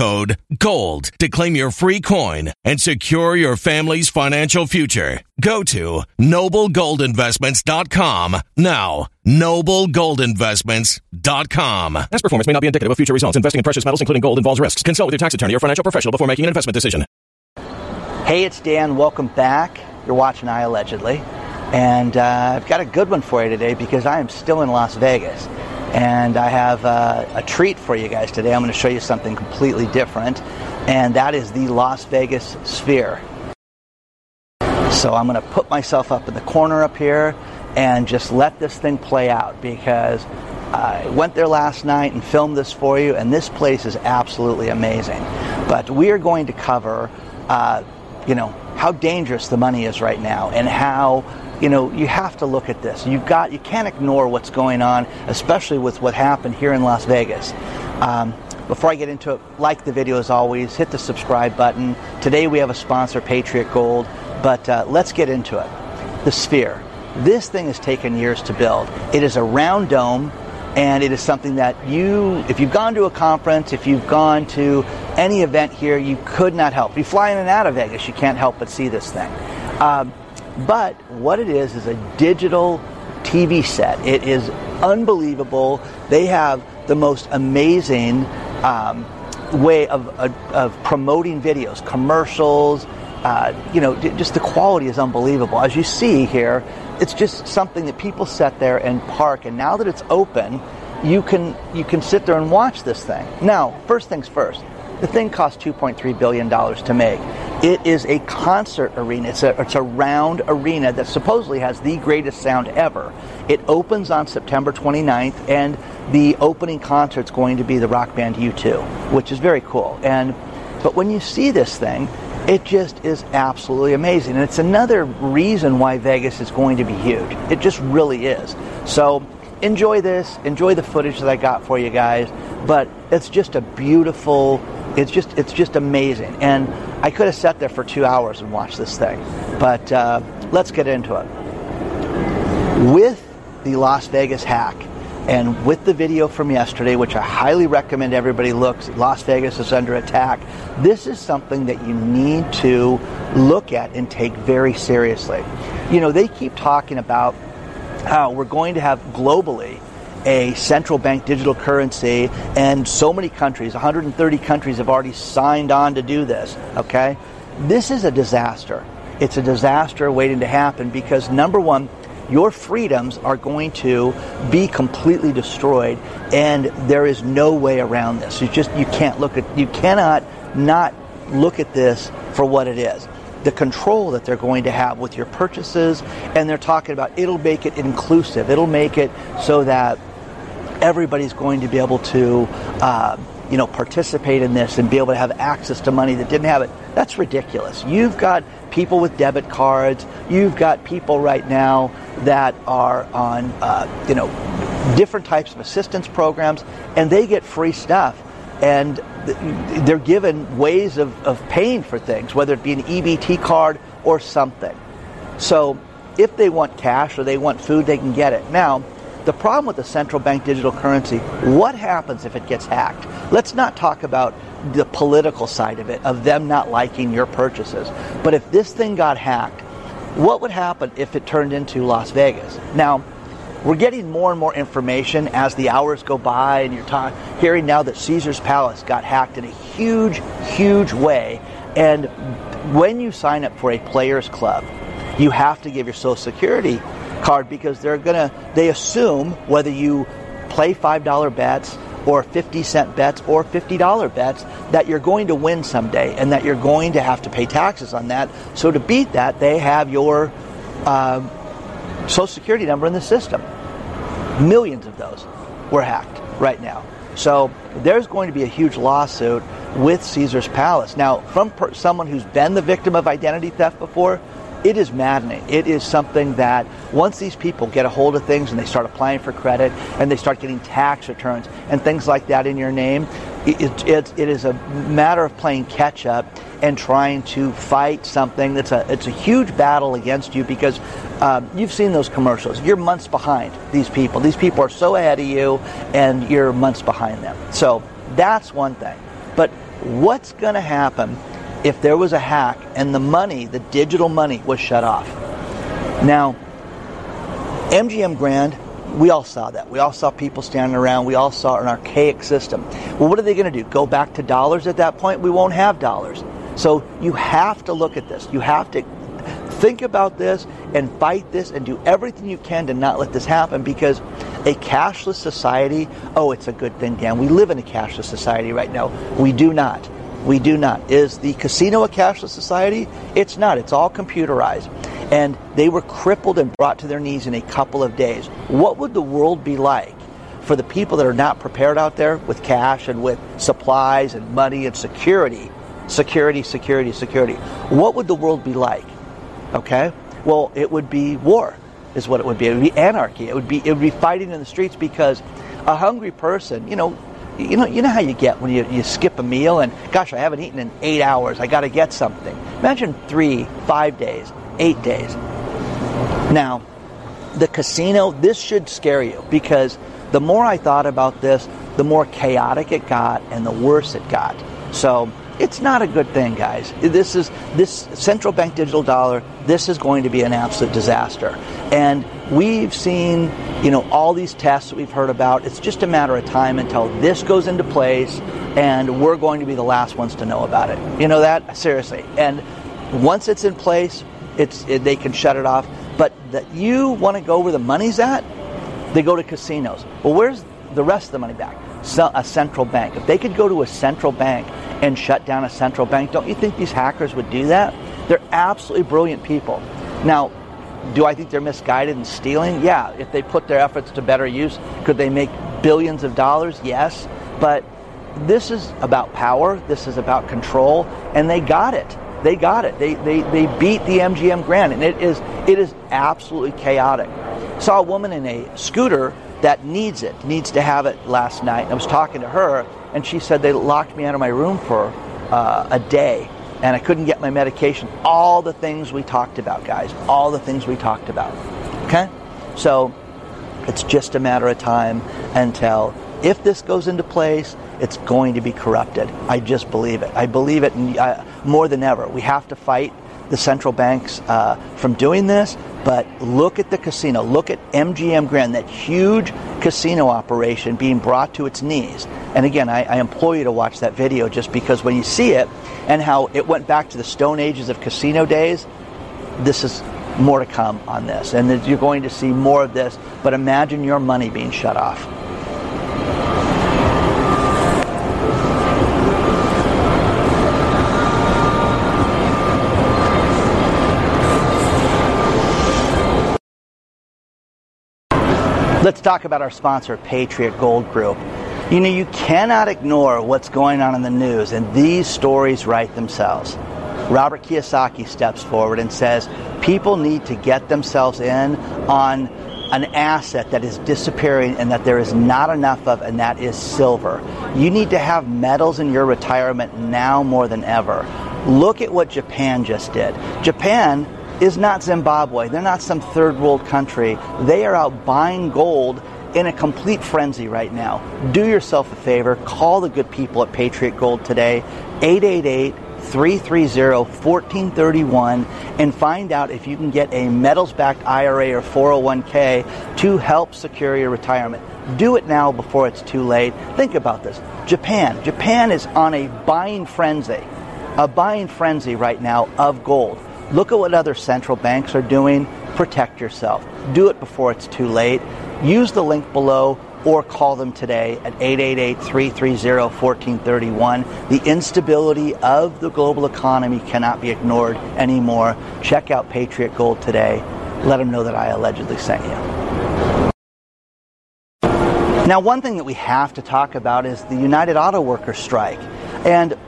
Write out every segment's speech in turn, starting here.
GOLD to claim your free coin and secure your family's financial future. Go to noblegoldinvestments.com now. Noblegoldinvestments.com. Past performance may not be indicative of future results. Investing in precious metals, including gold, involves risks. Consult with your tax attorney or financial professional before making an investment decision. Hey, it's Dan. Welcome back. You're watching iAllegedly. And uh, I've got a good one for you today because I am still in Las Vegas. And I have uh, a treat for you guys today. I'm going to show you something completely different, and that is the Las Vegas Sphere. So I'm going to put myself up in the corner up here and just let this thing play out because I went there last night and filmed this for you, and this place is absolutely amazing. But we are going to cover, uh, you know, how dangerous the money is right now and how you know you have to look at this you've got you can't ignore what's going on especially with what happened here in las vegas um, before I get into it, like the video as always, hit the subscribe button. Today we have a sponsor, Patriot Gold, but uh, let's get into it. The Sphere. This thing has taken years to build. It is a round dome, and it is something that you, if you've gone to a conference, if you've gone to any event here, you could not help. If you fly in and out of Vegas, you can't help but see this thing. Um, but what it is is a digital TV set. It is unbelievable. They have the most amazing um, way of, of, of, promoting videos, commercials. Uh, you know, just the quality is unbelievable. As you see here, it's just something that people sit there and park. And now that it's open, you can you can sit there and watch this thing. Now, first things first. The thing cost 2.3 billion dollars to make. It is a concert arena. It's a, it's a round arena that supposedly has the greatest sound ever. It opens on September 29th, and the opening concert is going to be the rock band U2, which is very cool. And but when you see this thing, it just is absolutely amazing, and it's another reason why Vegas is going to be huge. It just really is. So enjoy this, enjoy the footage that I got for you guys. But it's just a beautiful It's just it's just amazing, and I could have sat there for two hours and watched this thing, but uh, let's get into it. With the Las Vegas hack, and with the video from yesterday, which I highly recommend everybody looks, Las Vegas is under attack. This is something that you need to look at and take very seriously. You know, they keep talking about how we're going to have globally a central bank digital currency, and so many countries, 130 countries, have already signed on to do this. Okay? This is a disaster. It's a disaster waiting to happen because, number one, your freedoms are going to be completely destroyed and there is no way around this you just you can't look at you cannot not look at this for what it is the control that they're going to have with your purchases and they're talking about it'll make it inclusive it'll make it so that everybody's going to be able to uh, you know participate in this and be able to have access to money that didn't have it that's ridiculous you've got people with debit cards you've got people right now that are on, uh, you know, different types of assistance programs, and they get free stuff. And they're given ways of, of paying for things, whether it be an EBT card or something. So if they want cash or they want food, they can get it. Now, the problem with the central bank digital currency, what happens if it gets hacked? Let's not talk about the political side of it, of them not liking your purchases. But if this thing got hacked, what would happen if it turned into Las Vegas? Now, we're getting more and more information as the hours go by, and you're ta- hearing now that Caesar's Palace got hacked in a huge, huge way. And when you sign up for a players club, you have to give your social security card because they're gonna they assume whether you play five dollar bets or 50 cent bets or $50 bets that you're going to win someday and that you're going to have to pay taxes on that. So to beat that, they have your uh, Social Security number in the system. Millions of those were hacked right now. So there's going to be a huge lawsuit with Caesar's Palace. Now, from per- someone who's been the victim of identity theft before, it is maddening. It is something that once these people get a hold of things and they start applying for credit and they start getting tax returns and things like that in your name, it, it, it is a matter of playing catch up and trying to fight something that's a it's a huge battle against you because um, you've seen those commercials. You're months behind these people. These people are so ahead of you, and you're months behind them. So that's one thing. But what's going to happen if there was a hack and the money, the digital money, was shut off. Now, MGM Grand, we all saw that. We all saw people standing around. We all saw an archaic system. Well, what are they going to do? Go back to dollars at that point? We won't have dollars. So you have to look at this. You have to think about this and fight this and do everything you can to not let this happen because a cashless society, oh, it's a good thing, Dan. We live in a cashless society right now. We do not. We do not. Is the casino a cashless society? It's not. It's all computerized. And they were crippled and brought to their knees in a couple of days. What would the world be like for the people that are not prepared out there with cash and with supplies and money and security? Security, security, security. What would the world be like? Okay? Well, it would be war, is what it would be. It would be anarchy. It would be it would be fighting in the streets because a hungry person, you know, you know, you know how you get when you, you skip a meal and, gosh, I haven't eaten in eight hours. I got to get something. Imagine three, five days, eight days. Now, the casino, this should scare you because the more I thought about this, the more chaotic it got and the worse it got. So it's not a good thing, guys. This is this central bank digital dollar. This is going to be an absolute disaster. And we've seen, you know, all these tests that we've heard about. It's just a matter of time until this goes into place, and we're going to be the last ones to know about it. You know that seriously. And once it's in place, it's it, they can shut it off. But that you want to go where the money's at, they go to casinos. Well, where's the rest of the money back? So, a central bank. If they could go to a central bank and shut down a central bank, don't you think these hackers would do that? They're absolutely brilliant people. Now, do I think they're misguided and stealing? Yeah. If they put their efforts to better use, could they make billions of dollars? Yes. But this is about power. This is about control, and they got it. They got it. They, they, they beat the MGM Grand, and it is it is absolutely chaotic. Saw a woman in a scooter that needs it, needs to have it last night. I was talking to her, and she said they locked me out of my room for uh, a day and I couldn't get my medication. All the things we talked about, guys. All the things we talked about. Okay? So it's just a matter of time until if this goes into place, it's going to be corrupted. I just believe it. I believe it uh, more than ever. We have to fight the central banks uh, from doing this, but look at the casino. Look at MGM Grand, that huge casino operation being brought to its knees. And again, I, I implore you to watch that video just because when you see it and how it went back to the stone ages of casino days, this is more to come on this. And you're going to see more of this, but imagine your money being shut off. Let's talk about our sponsor, Patriot Gold Group. You know, you cannot ignore what's going on in the news, and these stories write themselves. Robert Kiyosaki steps forward and says people need to get themselves in on an asset that is disappearing and that there is not enough of, and that is silver. You need to have metals in your retirement now more than ever. Look at what Japan just did. Japan is not Zimbabwe. They're not some third world country. They are out buying gold in a complete frenzy right now. Do yourself a favor, call the good people at Patriot Gold today, 888 330 1431, and find out if you can get a metals backed IRA or 401k to help secure your retirement. Do it now before it's too late. Think about this Japan. Japan is on a buying frenzy, a buying frenzy right now of gold. Look at what other central banks are doing. Protect yourself. Do it before it's too late. Use the link below or call them today at 888-330-1431. The instability of the global economy cannot be ignored anymore. Check out Patriot Gold today. Let them know that I allegedly sent you. Now, one thing that we have to talk about is the United Auto Workers strike. And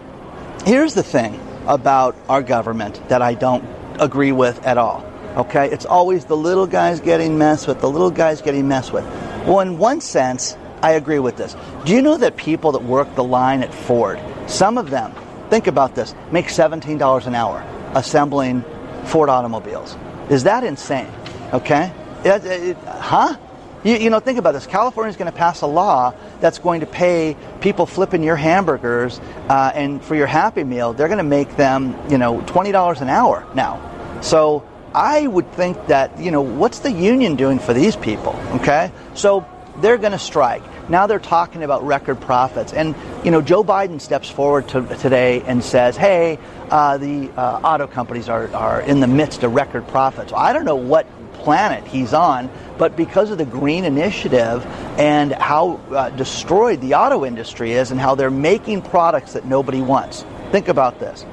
here's the thing about our government that I don't agree with at all. Okay? It's always the little guys getting messed with, the little guys getting messed with. Well, in one sense, I agree with this. Do you know that people that work the line at Ford, some of them, think about this, make $17 an hour assembling Ford automobiles? Is that insane? Okay? It, it, huh? You, you know, think about this. California is going to pass a law that's going to pay people flipping your hamburgers uh, and for your Happy Meal, they're going to make them, you know, $20 an hour now. So I would think that, you know, what's the union doing for these people? Okay? So they're going to strike. Now they're talking about record profits. And, you know, Joe Biden steps forward to, today and says, hey, uh, the uh, auto companies are, are in the midst of record profits. I don't know what planet he's on, but because of the green initiative and how uh, destroyed the auto industry is and how they're making products that nobody wants. Think about this.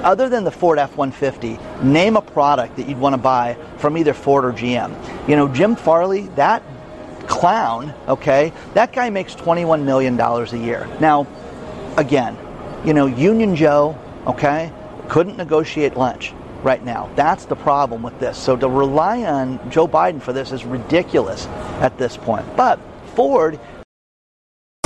Other than the Ford F 150, name a product that you'd want to buy from either Ford or GM. You know, Jim Farley, that clown, okay, that guy makes $21 million a year. Now, again, you know, Union Joe, okay, couldn't negotiate lunch right now. That's the problem with this. So to rely on Joe Biden for this is ridiculous at this point. But Ford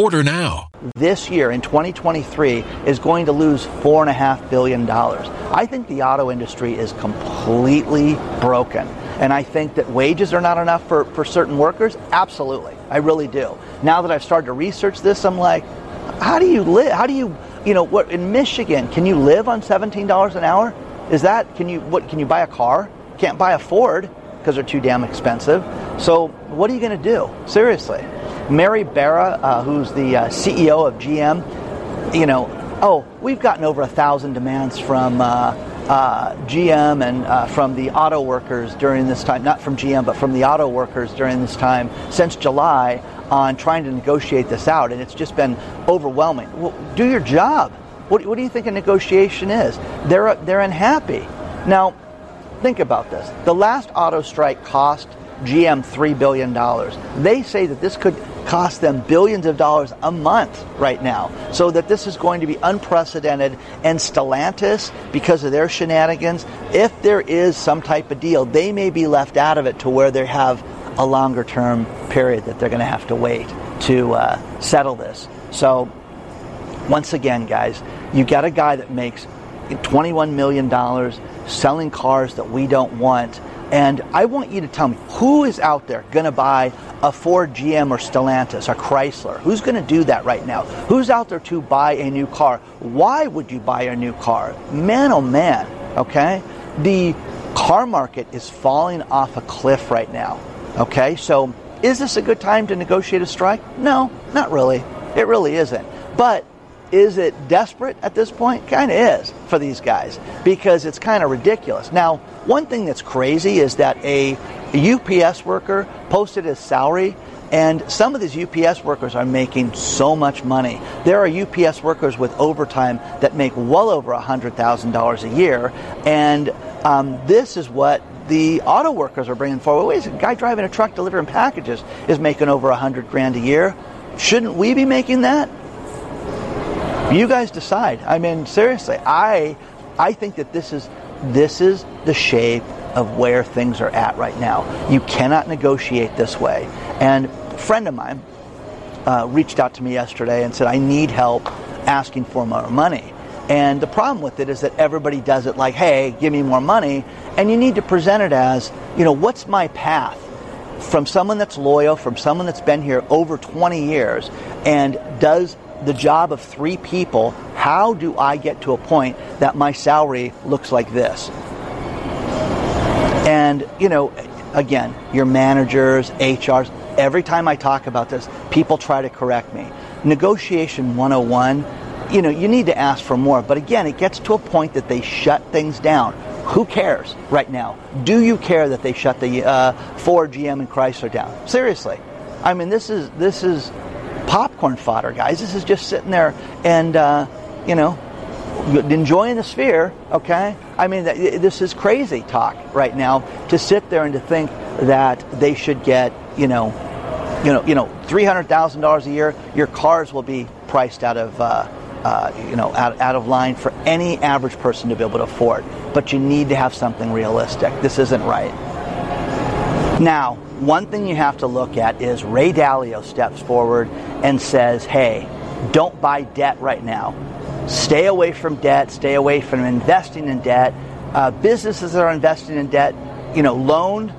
Order now. This year in 2023 is going to lose $4.5 billion. I think the auto industry is completely broken. And I think that wages are not enough for, for certain workers. Absolutely. I really do. Now that I've started to research this, I'm like, how do you live? How do you, you know, what in Michigan, can you live on $17 an hour? Is that, can you, what, can you buy a car? Can't buy a Ford because they're too damn expensive. So what are you going to do? Seriously. Mary Barra, uh, who's the uh, CEO of GM, you know, oh, we've gotten over a thousand demands from uh, uh GM and uh, from the auto workers during this time, not from GM, but from the auto workers during this time since July on trying to negotiate this out, and it's just been overwhelming. Well, do your job. What, what do you think a negotiation is? They're, they're unhappy. Now, think about this. The last auto strike cost GM $3 billion. They say that this could cost them billions of dollars a month right now. So that this is going to be unprecedented. And Stellantis, because of their shenanigans, if there is some type of deal, they may be left out of it to where they have a longer term period that they're going to have to wait to uh, settle this. So, once again, guys, you got a guy that makes $21 million selling cars that we don't want and I want you to tell me who is out there going to buy a Ford GM or Stellantis or Chrysler? Who's going to do that right now? Who's out there to buy a new car? Why would you buy a new car? Man, oh man, okay? The car market is falling off a cliff right now, okay? So is this a good time to negotiate a strike? No, not really. It really isn't. But is it desperate at this point? Kind of is for these guys because it's kind of ridiculous. Now, one thing that's crazy is that a UPS worker posted his salary and some of these UPS workers are making so much money. There are UPS workers with overtime that make well over $100,000 a year. And um, this is what the auto workers are bringing forward. Wait, a guy driving a truck delivering packages is making over 100 grand a year. Shouldn't we be making that? You guys decide. I mean, seriously, I I think that this is this is the shape of where things are at right now. You cannot negotiate this way. And a friend of mine uh, reached out to me yesterday and said, "I need help asking for more money." And the problem with it is that everybody does it like, "Hey, give me more money," and you need to present it as, you know, what's my path? From someone that's loyal, from someone that's been here over 20 years, and does the job of three people, how do I get to a point that my salary looks like this? And, you know, again, your managers, HRs, every time I talk about this, people try to correct me. Negotiation 101, you know, you need to ask for more. But again, it gets to a point that they shut things down. Who cares right now? Do you care that they shut the uh, Ford, GM, and Chrysler down? Seriously. I mean, this is this is popcorn fodder, guys. This is just sitting there and, uh, you know, enjoying the sphere, okay? I mean, this is crazy talk right now to sit there and to think that they should get, you know, you know, you know, three hundred thousand dollars a year. Your cars will be priced out of, uh, uh, you know, out, out of line for any average person to be able to afford. But you need to have something realistic. This isn't right. Now, one thing you have to look at is Ray Dalio steps forward and says, hey, don't buy debt right now. Stay away from debt, stay away from investing in debt. Uh, businesses that are investing in debt, you know, loan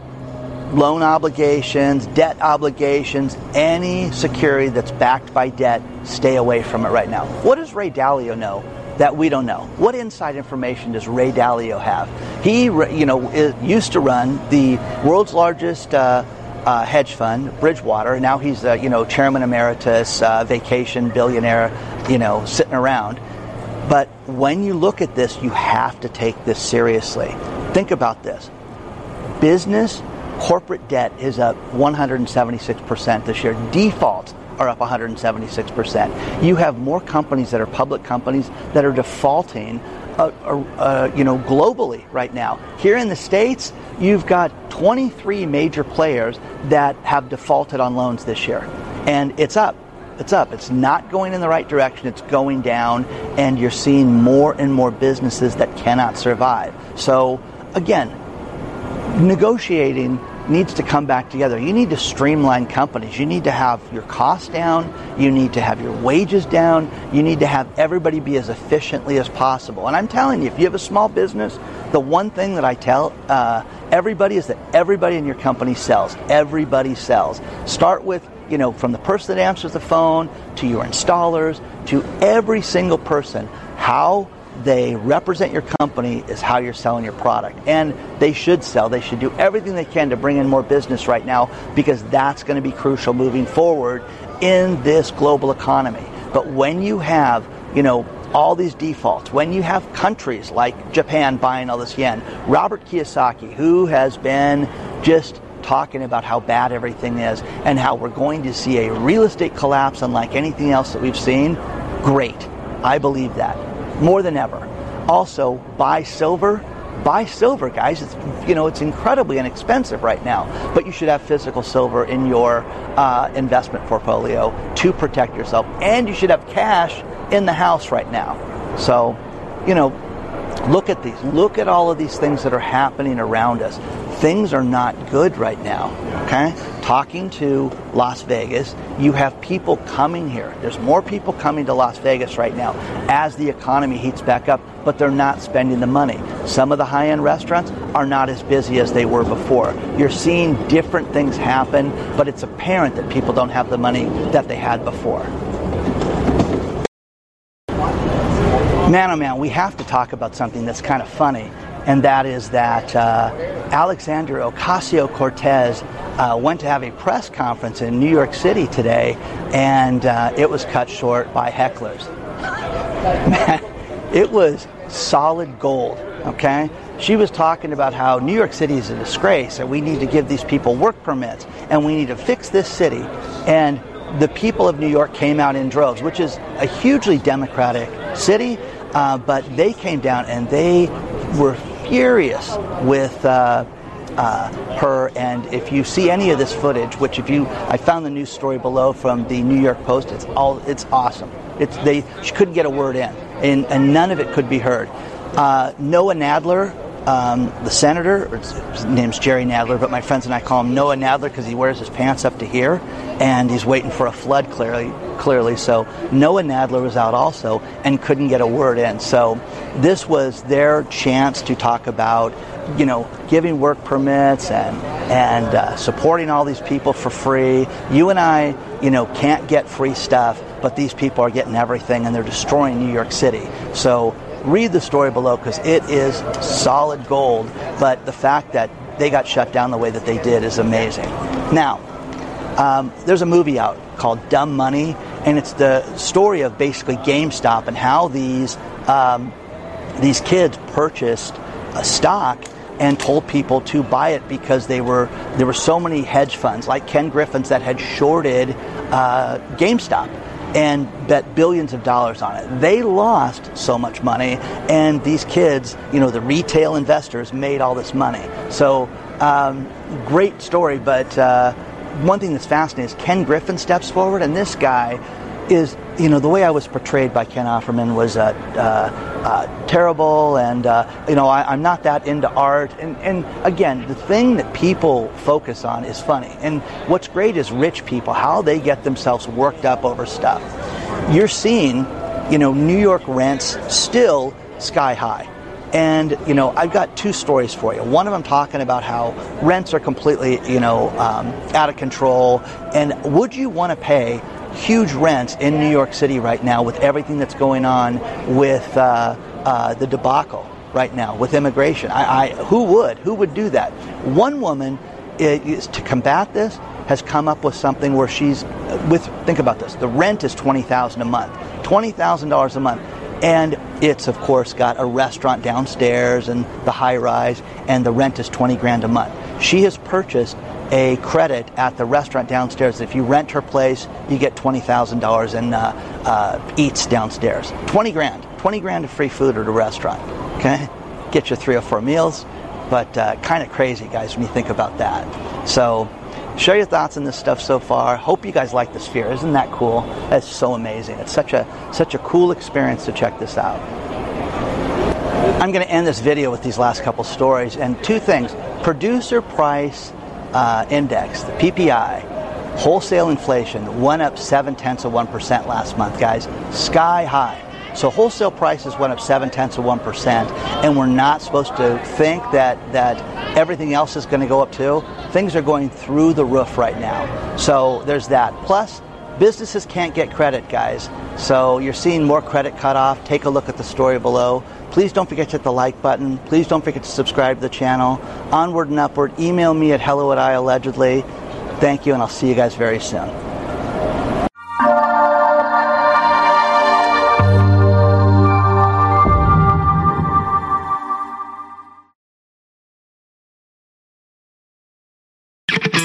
loan obligations, debt obligations, any security that's backed by debt, stay away from it right now. What does Ray Dalio know that we don't know? What inside information does Ray Dalio have? He, you know, used to run the world's largest uh, uh, hedge fund, Bridgewater. Now he's, uh, you know, chairman emeritus, uh, vacation billionaire, you know, sitting around. But when you look at this, you have to take this seriously. Think about this. Business corporate debt is up 176% this year. Defaults are up 176%. You have more companies that are public companies that are defaulting uh, uh, uh, you know, globally right now. Here in the States, you've got 23 major players that have defaulted on loans this year. And it's up. It's up. It's not going in the right direction. It's going down. And you're seeing more and more businesses that cannot survive. So, again, negotiating needs to come back together. You need to streamline companies. You need to have your costs down. You need to have your wages down. You need to have everybody be as efficiently as possible. And I'm telling you, if you have a small business, the one thing that I tell uh, everybody is that everybody in your company sells. Everybody sells. Start with you know, from the person that answers the phone to your installers to every single person, how they represent your company is how you're selling your product. And they should sell. They should do everything they can to bring in more business right now because that's going to be crucial moving forward in this global economy. But when you have, you know, all these defaults, when you have countries like Japan buying all this yen, Robert Kiyosaki, who has been just talking about how bad everything is and how we're going to see a real estate collapse unlike anything else that we've seen, great. I believe that more than ever. Also, buy silver. Buy silver, guys. It's you know it's incredibly inexpensive right now, but you should have physical silver in your uh, investment portfolio to protect yourself, and you should have cash in the house right now. So, you know, look at these. Look at all of these things that are happening around us things are not good right now. Okay? Talking to Las Vegas, you have people coming here. There's more people coming to Las Vegas right now as the economy heats back up, but they're not spending the money. Some of the high end restaurants are not as busy as they were before. You're seeing different things happen, but it's apparent that people don't have the money that they had before. Man, oh man, we have to talk about something that's kind of funny and that is that uh, Alexander Ocasio Cortez uh, went to have a press conference in New York City today, and uh, it was cut short by hecklers. Man, it was solid gold, okay? She was talking about how New York City is a disgrace and we need to give these people work permits and we need to fix this city. And the people of New York came out in droves, which is a hugely democratic city, uh, but they came down and they were furious with uh, uh, her. And if you see any of this footage, which if you, I found the news story below from the New York Post. It's all, it's awesome. It's they, she couldn't get a word in, and, and none of it could be heard. Uh, Noah Nadler, um, the senator, his name's Jerry Nadler, but my friends and I call him Noah Nadler because he wears his pants up to here, and he's waiting for a flood clearly. Clearly, so Noah Nadler was out also and couldn't get a word in. So this was their chance to talk about, you know, giving work permits and and uh, supporting all these people for free. You and I, you know, can't get free stuff, but these people are getting everything, and they're destroying New York City. So read the story below because it is solid gold. But the fact that they got shut down the way that they did is amazing. Now, um, there's a movie out called Dumb Money, and it's the story of basically GameStop and how these um, these kids purchased a stock and told people to buy it because they were there were so many hedge funds like Ken Griffin's that had shorted uh, GameStop and bet billions of dollars on it. They lost so much money, and these kids, you know, the retail investors made all this money. So, um, great story, but uh, one thing that's fascinating is Ken Griffin steps forward, and this guy is, you know, the way I was portrayed by Ken Offerman was uh, uh, uh, terrible, and uh, you know, I, am not that into art. And, and again, the thing that people focus on is funny. And what's great is rich people, how they get themselves worked up over stuff. You're seeing, you know, New York rents still sky high. And, you know, I've got two stories for you. One of them talking about how rents are completely, you know, um, out of control. And would you want to pay huge rents in New York City right now with everything that's going on with uh, uh, the debacle right now with immigration? I, I, who would? Who would do that? One woman is to combat this has come up with something where she's with think about this the rent is 20000 a month $20000 a month and it's of course got a restaurant downstairs and the high rise and the rent is 20 grand a month she has purchased a credit at the restaurant downstairs if you rent her place you get $20000 in uh, uh, eats downstairs 20 grand 20 grand of free food at a restaurant okay get you three or four meals but uh, kind of crazy guys when you think about that so share your thoughts on this stuff so far. Hope you guys like the sphere. Isn't that cool? That's so amazing. It's such a such a cool experience to check this out. I'm going to end this video with these last couple stories and two things. Producer price uh, index, the PPI, wholesale inflation went up seven tenths of one percent last month, guys. Sky high. So wholesale prices went up seven tenths of one percent, and we're not supposed to think that that everything else is going to go up too. Things are going through the roof right now. So there's that. Plus, businesses can't get credit, guys. So you're seeing more credit cut off. Take a look at the story below. Please don't forget to hit the like button. Please don't forget to subscribe to the channel. Onward and upward. Email me at hello at I allegedly. Thank you, and I'll see you guys very soon.